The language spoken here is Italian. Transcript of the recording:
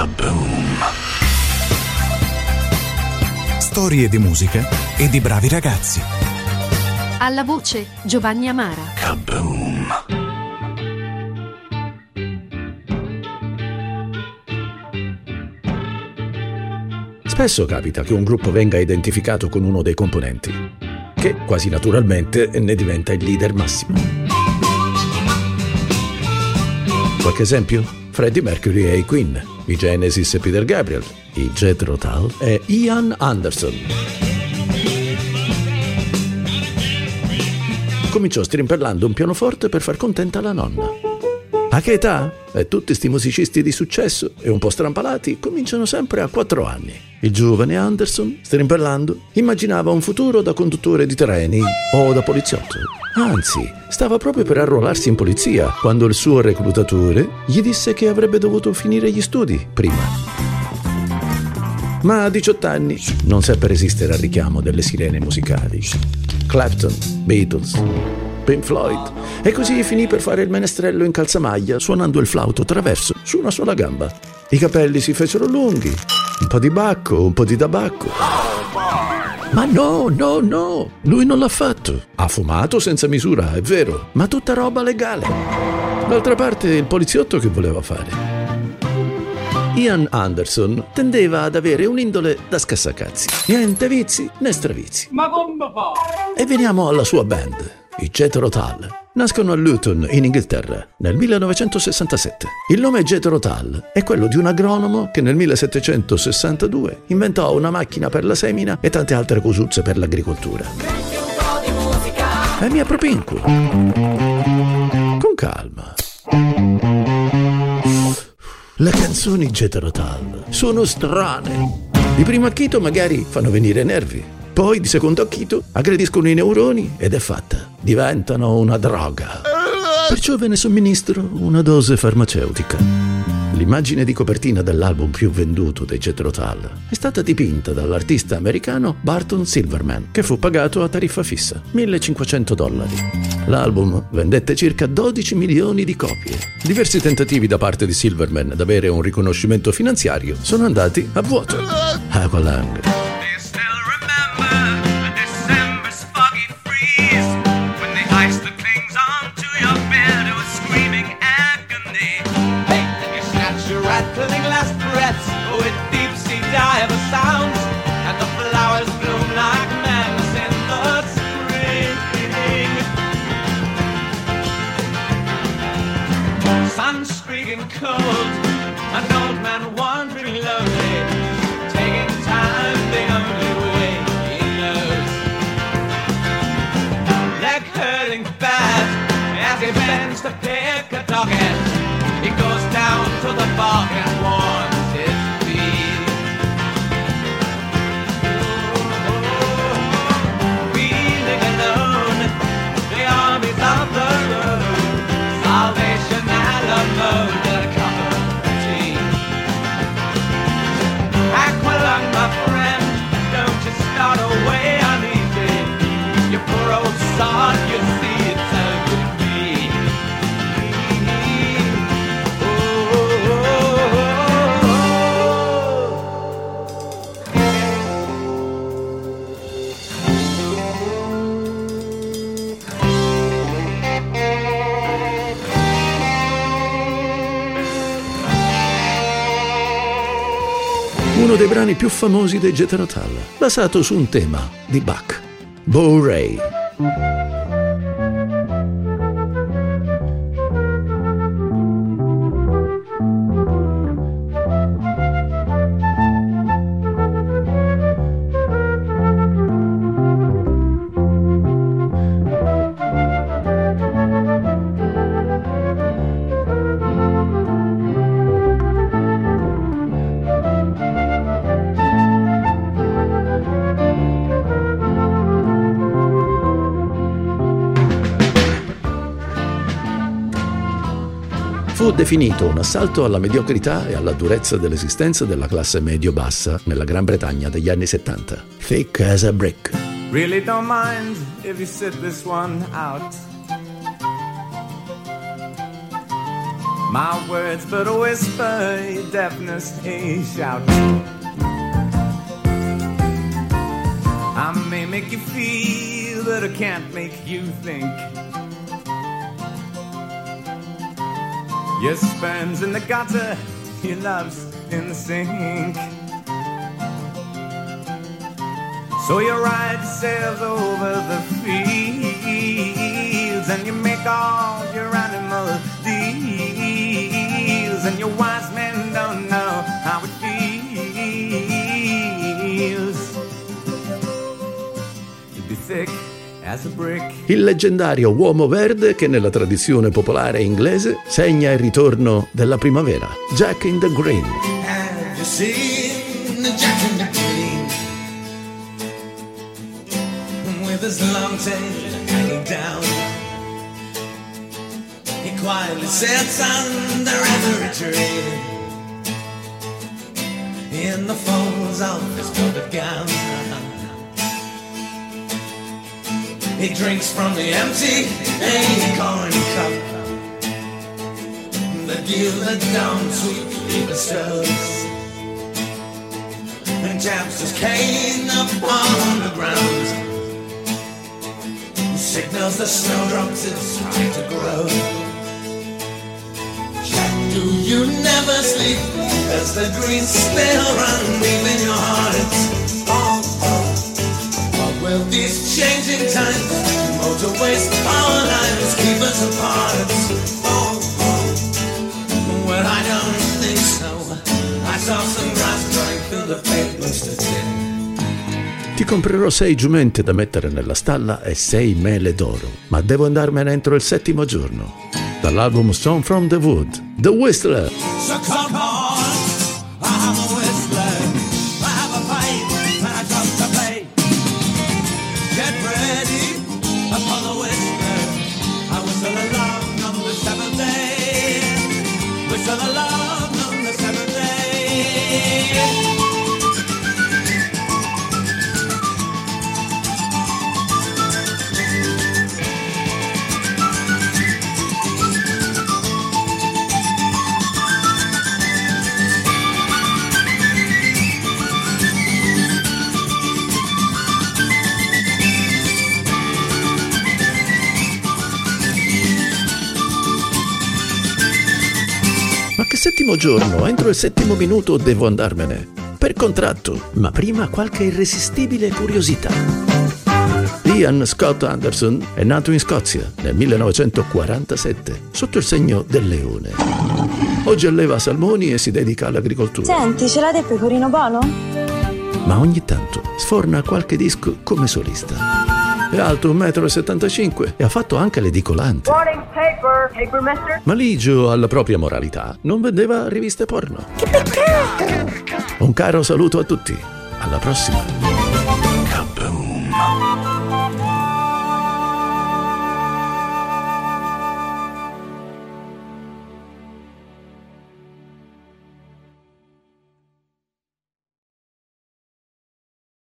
Kaboom! Storie di musica e di bravi ragazzi. Alla voce Giovanni Amara. Kaboom! Spesso capita che un gruppo venga identificato con uno dei componenti, che quasi naturalmente ne diventa il leader massimo. Qualche esempio? Freddie Mercury e i Queen, i Genesis e Peter Gabriel, i Jethro Tull e Ian Anderson. Cominciò strimpellando un pianoforte per far contenta la nonna. A che età? E tutti sti musicisti di successo e un po' strampalati cominciano sempre a quattro anni. Il giovane Anderson, strimpellando, immaginava un futuro da conduttore di treni o da poliziotto. Anzi, stava proprio per arruolarsi in polizia quando il suo reclutatore gli disse che avrebbe dovuto finire gli studi prima. Ma a 18 anni non seppe resistere al richiamo delle sirene musicali. Clapton, Beatles, Pink Floyd. E così finì per fare il menestrello in calzamaglia suonando il flauto traverso su una sola gamba. I capelli si fecero lunghi, un po' di bacco, un po' di tabacco. Ma no, no, no, lui non l'ha fatto. Ha fumato senza misura, è vero, ma tutta roba legale. D'altra parte, il poliziotto che voleva fare? Ian Anderson tendeva ad avere un'indole da scassacazzi. Niente vizi né stravizi. Ma come fa? E veniamo alla sua band, i Jethro Tull. Nascono a Luton, in Inghilterra, nel 1967. Il nome Jethro Tull è quello di un agronomo che nel 1762 inventò una macchina per la semina e tante altre cosuzze per l'agricoltura. E mi appropinquo. Con calma. Le canzoni Jethro Tull sono strane. Di primo acchito magari fanno venire nervi, poi di secondo acchito aggrediscono i neuroni ed è fatta. Diventano una droga. Perciò ve ne somministro una dose farmaceutica. L'immagine di copertina dell'album più venduto dei Jethro è stata dipinta dall'artista americano Barton Silverman, che fu pagato a tariffa fissa, 1500 dollari. L'album vendette circa 12 milioni di copie. Diversi tentativi da parte di Silverman ad avere un riconoscimento finanziario sono andati a vuoto. Aqualung. Sun streaking cold, an old man wandering lonely, taking time the only way he knows. Leg hurting bad as he bends to pick a docket. He goes down to the bog Uno dei brani più famosi dei Jethro Tull, basato su un tema di Bach, Bo Ray. Fu definito un assalto alla mediocrità e alla durezza dell'esistenza della classe medio-bassa nella Gran Bretagna degli anni 70. Thick as a brick. Really don't mind if you sit this one out. My words but a whisper, your deafness a shout. I may make you feel, but I can't make you think. Your sperm's in the gutter, your love's in the sink. So you ride yourselves over the Il leggendario uomo verde che nella tradizione popolare inglese segna il ritorno della primavera, Jack in the Green. Have you seen the Jack in the Green? With his long tail hanging down. He quietly sits under every tree. In the folds of his velvet gown. He drinks from the empty acorn cup. The deal that down sweetly bestows and taps his cane upon the ground. Signals the snowdrops it's time to grow. Jack, do you never sleep? As the dreams still run deep in your heart. Lives keep us apart? Oh, oh. Well, I don't think so. I saw some grass growing through the pavements today. Ti comprerò sei giumente da mettere nella stalla e sei mele d'oro, ma devo andarmene entro il settimo giorno. Dall'album Song from the Wood, The Whistler. So yeah. Settimo giorno? Entro il settimo minuto devo andarmene. Per contratto, ma prima qualche irresistibile curiosità. Ian Scott Anderson è nato in Scozia nel 1947 sotto il segno del leone. Oggi alleva salmoni e si dedica all'agricoltura, Senti, ce l'ha del pecorino buono? ma ogni tanto sforna qualche disco come solista. È alto 1,75 m e ha fatto anche l'edicolante. paper, paper mister. Ma Ligio, alla propria moralità, non vendeva riviste porno. Che peccato! Un caro saluto a tutti. Alla prossima. Kaboom.